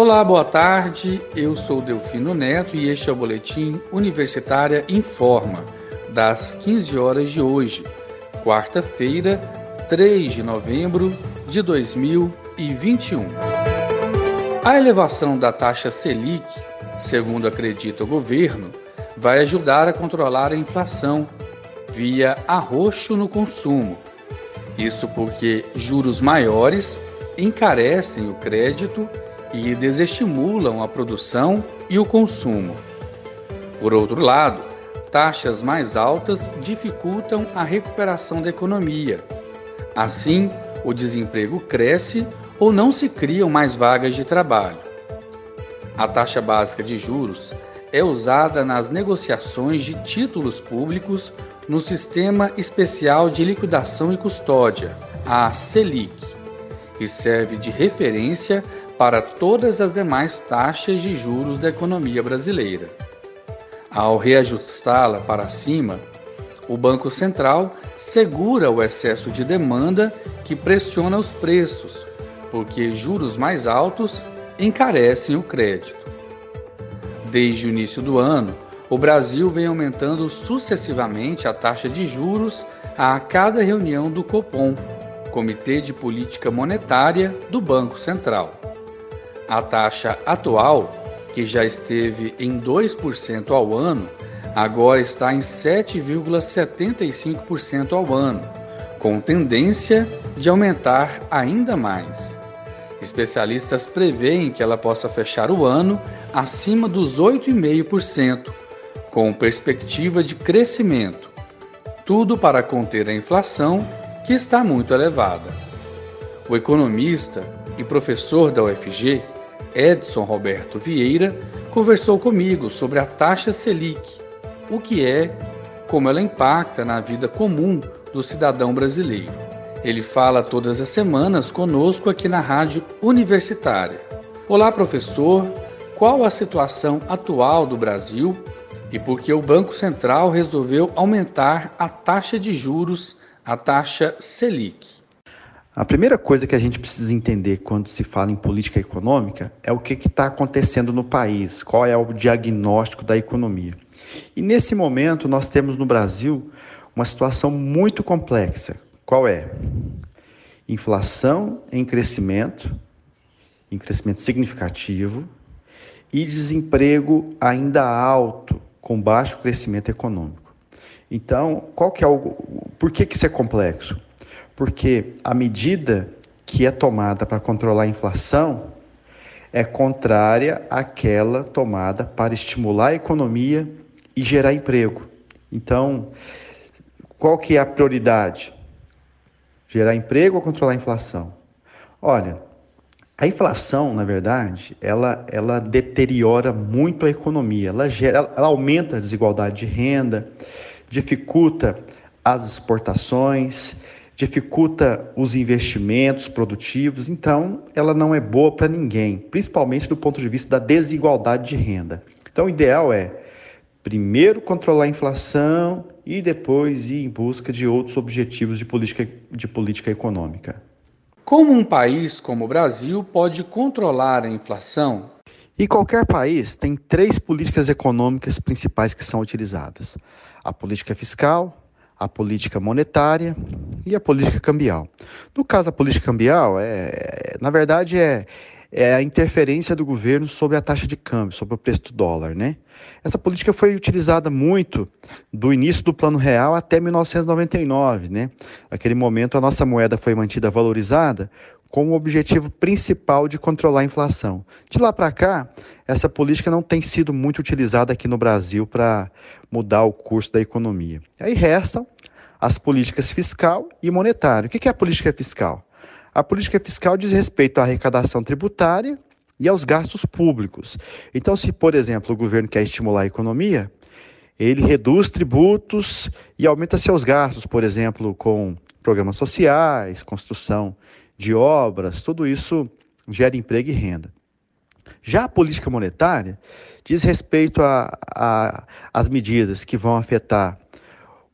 Olá, boa tarde. Eu sou Delfino Neto e este é o boletim Universitária Informa, das 15 horas de hoje, quarta-feira, 3 de novembro de 2021. A elevação da taxa Selic, segundo acredita o governo, vai ajudar a controlar a inflação via arroxo no consumo. Isso porque juros maiores encarecem o crédito e desestimulam a produção e o consumo. Por outro lado, taxas mais altas dificultam a recuperação da economia. Assim, o desemprego cresce ou não se criam mais vagas de trabalho. A taxa básica de juros é usada nas negociações de títulos públicos no Sistema Especial de Liquidação e Custódia, a Selic, e serve de referência para todas as demais taxas de juros da economia brasileira. Ao reajustá-la para cima, o Banco Central segura o excesso de demanda que pressiona os preços, porque juros mais altos encarecem o crédito. Desde o início do ano, o Brasil vem aumentando sucessivamente a taxa de juros a cada reunião do Copom, Comitê de Política Monetária do Banco Central. A taxa atual, que já esteve em 2% ao ano, agora está em 7,75% ao ano, com tendência de aumentar ainda mais. Especialistas preveem que ela possa fechar o ano acima dos 8,5%, com perspectiva de crescimento, tudo para conter a inflação, que está muito elevada. O economista e professor da UFG, Edson Roberto Vieira conversou comigo sobre a taxa Selic, o que é, como ela impacta na vida comum do cidadão brasileiro. Ele fala todas as semanas conosco aqui na Rádio Universitária. Olá, professor. Qual a situação atual do Brasil e por que o Banco Central resolveu aumentar a taxa de juros, a taxa Selic? A primeira coisa que a gente precisa entender quando se fala em política econômica é o que está acontecendo no país, qual é o diagnóstico da economia. E nesse momento nós temos no Brasil uma situação muito complexa. Qual é? Inflação em crescimento, em crescimento significativo, e desemprego ainda alto, com baixo crescimento econômico. Então, qual que é o por que, que isso é complexo? Porque a medida que é tomada para controlar a inflação é contrária àquela tomada para estimular a economia e gerar emprego. Então, qual que é a prioridade? Gerar emprego ou controlar a inflação? Olha, a inflação, na verdade, ela, ela deteriora muito a economia, ela, gera, ela aumenta a desigualdade de renda, dificulta as exportações, dificulta os investimentos produtivos, então ela não é boa para ninguém, principalmente do ponto de vista da desigualdade de renda. Então o ideal é primeiro controlar a inflação e depois ir em busca de outros objetivos de política, de política econômica. Como um país como o Brasil pode controlar a inflação? E qualquer país tem três políticas econômicas principais que são utilizadas: a política fiscal, a política monetária e a política cambial. No caso, a política cambial, é, na verdade, é, é a interferência do governo sobre a taxa de câmbio, sobre o preço do dólar, né? Essa política foi utilizada muito do início do Plano Real até 1999, né? Naquele momento, a nossa moeda foi mantida valorizada com o objetivo principal de controlar a inflação. De lá para cá, essa política não tem sido muito utilizada aqui no Brasil para mudar o curso da economia. Aí restam as políticas fiscal e monetária. O que é a política fiscal? A política fiscal diz respeito à arrecadação tributária e aos gastos públicos. Então, se, por exemplo, o governo quer estimular a economia, ele reduz tributos e aumenta seus gastos, por exemplo, com programas sociais, construção de obras, tudo isso gera emprego e renda. Já a política monetária diz respeito às medidas que vão afetar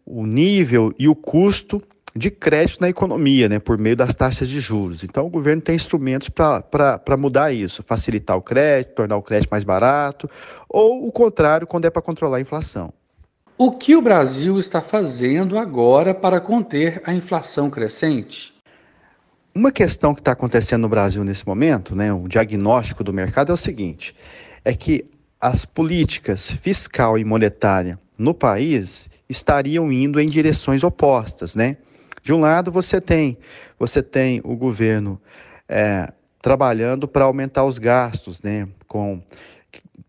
o nível e o custo de crédito na economia, né, por meio das taxas de juros. Então, o governo tem instrumentos para mudar isso, facilitar o crédito, tornar o crédito mais barato, ou o contrário, quando é para controlar a inflação. O que o Brasil está fazendo agora para conter a inflação crescente? Uma questão que está acontecendo no Brasil nesse momento, né, o diagnóstico do mercado é o seguinte: é que as políticas fiscal e monetária no país estariam indo em direções opostas, né? De um lado, você tem, você tem o governo é, trabalhando para aumentar os gastos, né? Com,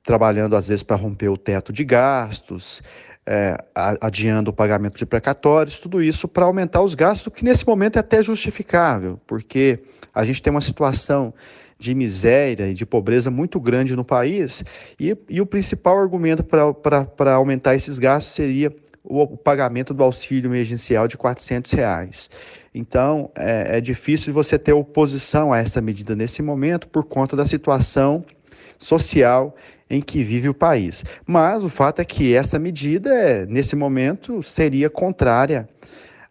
trabalhando, às vezes, para romper o teto de gastos, é, adiando o pagamento de precatórios, tudo isso para aumentar os gastos, que nesse momento é até justificável, porque a gente tem uma situação de miséria e de pobreza muito grande no país, e, e o principal argumento para aumentar esses gastos seria o, pagamento do auxílio emergencial de 400 reais. Então, é, é difícil você ter oposição a essa medida nesse momento por conta da situação social em que vive o país. Mas o fato é que essa medida, é, nesse momento, seria contrária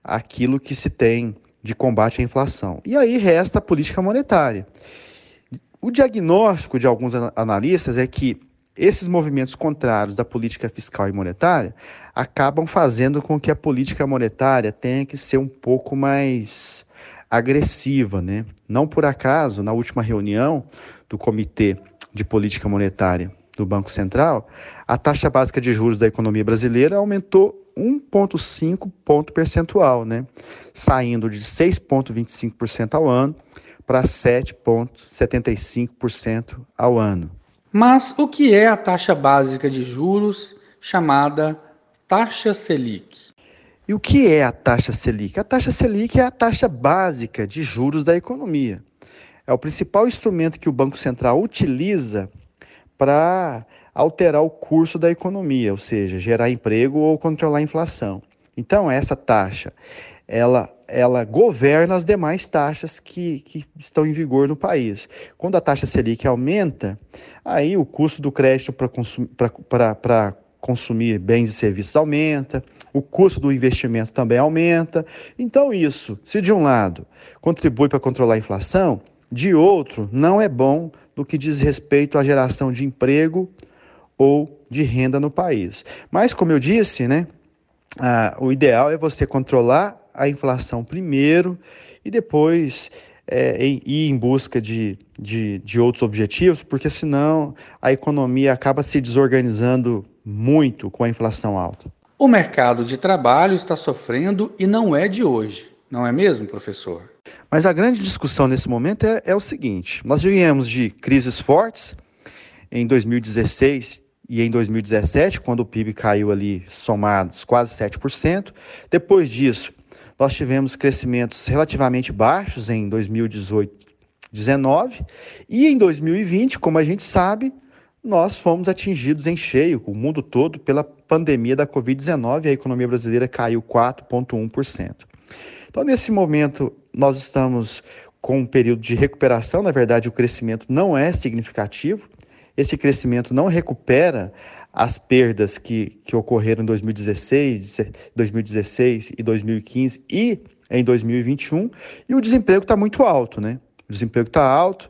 àquilo que se tem de combate à inflação. E aí resta a política monetária. O diagnóstico de alguns analistas é que esses movimentos contrários da política fiscal e monetária acabam fazendo com que a política monetária tenha que ser um pouco mais agressiva, né? Não por acaso, na última reunião do Comitê de Política Monetária do Banco Central, a taxa básica de juros da economia brasileira aumentou 1,5 ponto percentual, né? Saindo de 6,25% ao ano para 7,75% ao ano. Mas o que é a taxa básica de juros chamada taxa Selic? E o que é a taxa Selic? A taxa Selic é a taxa básica de juros da economia. É o principal instrumento que o Banco Central utiliza para alterar o curso da economia, ou seja, gerar emprego ou controlar a inflação. Então, essa taxa, ela ela governa as demais taxas que, que estão em vigor no país. Quando a taxa Selic aumenta, aí o custo do crédito para consum, consumir bens e serviços aumenta, o custo do investimento também aumenta. Então, isso, se de um lado contribui para controlar a inflação, de outro, não é bom no que diz respeito à geração de emprego ou de renda no país. Mas, como eu disse, né, ah, o ideal é você controlar a inflação primeiro e depois é, ir em busca de, de, de outros objetivos, porque senão a economia acaba se desorganizando muito com a inflação alta. O mercado de trabalho está sofrendo e não é de hoje, não é mesmo, professor? Mas a grande discussão nesse momento é, é o seguinte: nós viemos de crises fortes em 2016 e em 2017, quando o PIB caiu ali somados quase 7%. Depois disso, nós tivemos crescimentos relativamente baixos em 2018, 19 e em 2020, como a gente sabe, nós fomos atingidos em cheio, o mundo todo, pela pandemia da Covid-19 e a economia brasileira caiu 4,1%. Então, nesse momento, nós estamos com um período de recuperação, na verdade, o crescimento não é significativo, esse crescimento não recupera as perdas que, que ocorreram em 2016, 2016 e 2015 e em 2021, e o desemprego está muito alto, né? O desemprego está alto,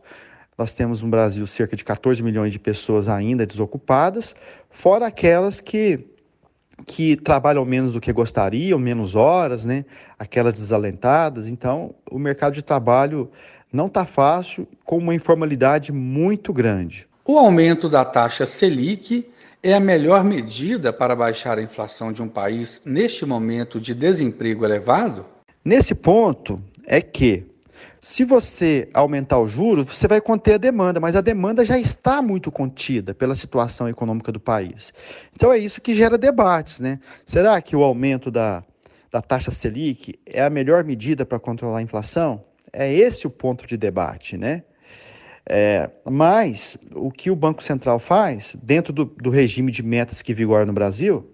nós temos no Brasil cerca de 14 milhões de pessoas ainda desocupadas, fora aquelas que, que trabalham menos do que gostariam, menos horas, né? Aquelas desalentadas. Então, o mercado de trabalho não está fácil, com uma informalidade muito grande. O aumento da taxa Selic é a melhor medida para baixar a inflação de um país neste momento de desemprego elevado? Nesse ponto é que se você aumentar o juro, você vai conter a demanda, mas a demanda já está muito contida pela situação econômica do país. Então é isso que gera debates, né? Será que o aumento da, da taxa Selic é a melhor medida para controlar a inflação? É esse o ponto de debate, né? É, mas o que o Banco Central faz, dentro do, do regime de metas que vigora no Brasil,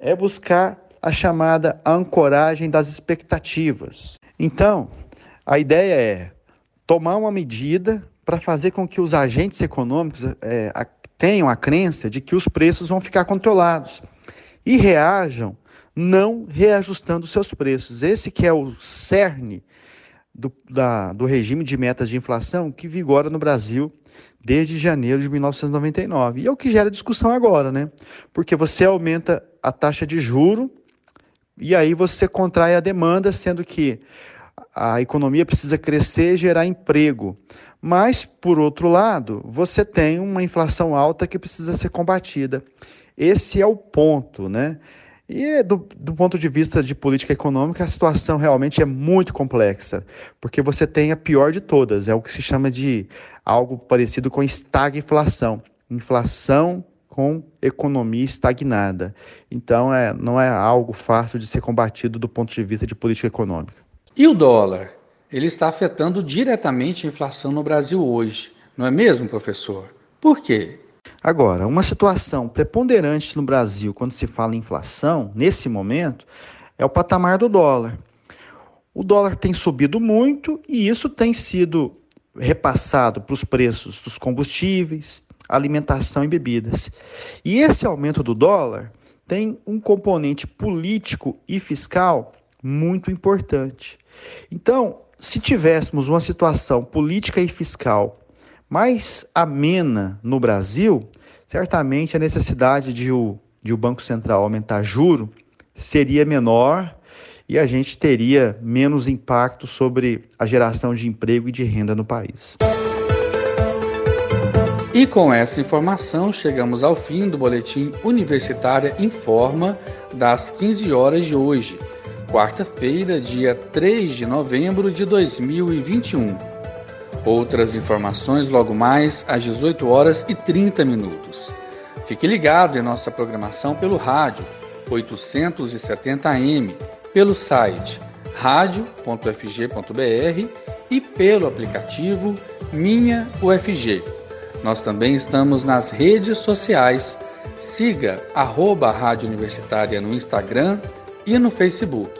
é buscar a chamada ancoragem das expectativas. Então, a ideia é tomar uma medida para fazer com que os agentes econômicos é, tenham a crença de que os preços vão ficar controlados e reajam não reajustando seus preços. Esse que é o cerne do, da, do regime de metas de inflação que vigora no Brasil desde janeiro de 1999. E é o que gera discussão agora, né? Porque você aumenta a taxa de juro e aí você contrai a demanda, sendo que a economia precisa crescer e gerar emprego. Mas, por outro lado, você tem uma inflação alta que precisa ser combatida. Esse é o ponto, né? E do, do, ponto de vista de política econômica, a situação realmente é muito complexa, porque você tem a pior de todas, é o que se chama de algo parecido com estagflação. Inflação com economia estagnada. Então, é, não é algo fácil de ser combatido do ponto de vista de política econômica. E o dólar? Ele está afetando diretamente a inflação no Brasil hoje, não é mesmo, professor? Por quê? Agora, uma situação preponderante no Brasil quando se fala em inflação, nesse momento, é o patamar do dólar. O dólar tem subido muito e isso tem sido repassado para os preços dos combustíveis, alimentação e bebidas. E esse aumento do dólar tem um componente político e fiscal muito importante. Então, se tivéssemos uma situação política e fiscal mais amena no Brasil, certamente a necessidade de o, de o Banco Central aumentar juro seria menor e a gente teria menos impacto sobre a geração de emprego e de renda no país. E com essa informação chegamos ao fim do boletim Universitária Informa das 15 horas de hoje, quarta-feira, dia 3 de novembro de 2021. Outras informações logo mais às 18 horas e 30 minutos. Fique ligado em nossa programação pelo rádio 870m, pelo site radio.fg.br e pelo aplicativo Minha UFG. Nós também estamos nas redes sociais. Siga arroba Rádio Universitária no Instagram e no Facebook.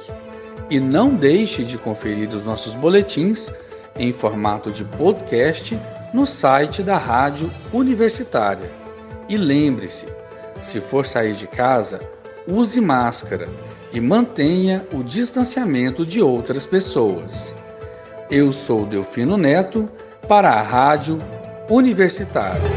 E não deixe de conferir os nossos boletins em formato de podcast no site da Rádio Universitária. E lembre-se, se for sair de casa, use máscara e mantenha o distanciamento de outras pessoas. Eu sou Delfino Neto para a Rádio Universitária.